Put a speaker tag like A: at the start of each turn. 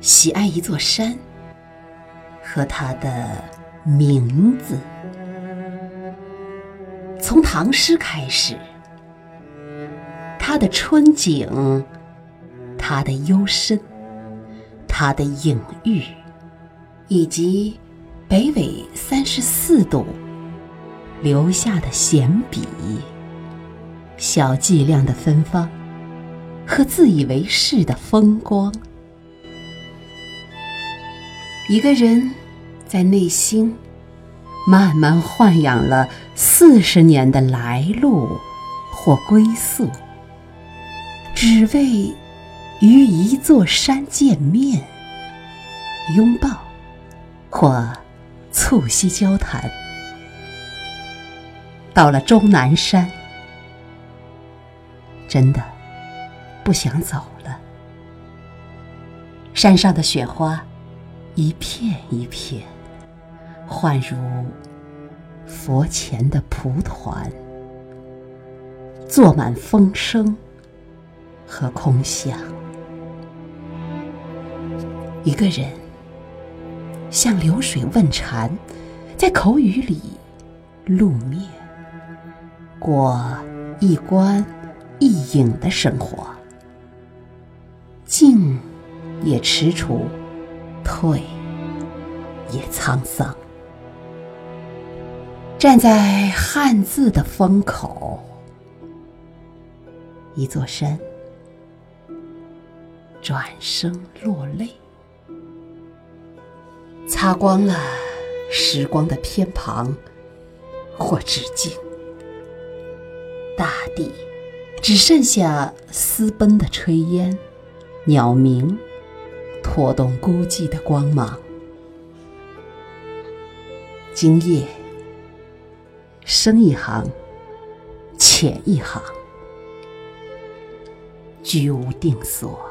A: 喜爱一座山和它的名字。从唐诗开始，它的春景，它的幽深，它的隐喻，以及北纬三十四度留下的闲笔，小伎俩的芬芳和自以为是的风光。一个人在内心慢慢豢养了四十年的来路或归宿，只为与一座山见面、拥抱或促膝交谈。到了终南山，真的不想走了。山上的雪花。一片一片，幻如佛前的蒲团，坐满风声和空想。一个人像流水问禅，在口语里露面，过一观一影的生活，静也踟蹰。退也沧桑，站在汉字的风口，一座山，转身落泪，擦光了时光的偏旁或致敬，大地只剩下私奔的炊烟，鸟鸣。破动孤寂的光芒。今夜，深一行，浅一行，居无定所。